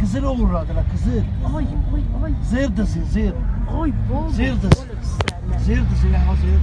Kızıl olur adına kızıl. Ay ay ay Zırdası zır. ay bol Zırdası. bol ya zır.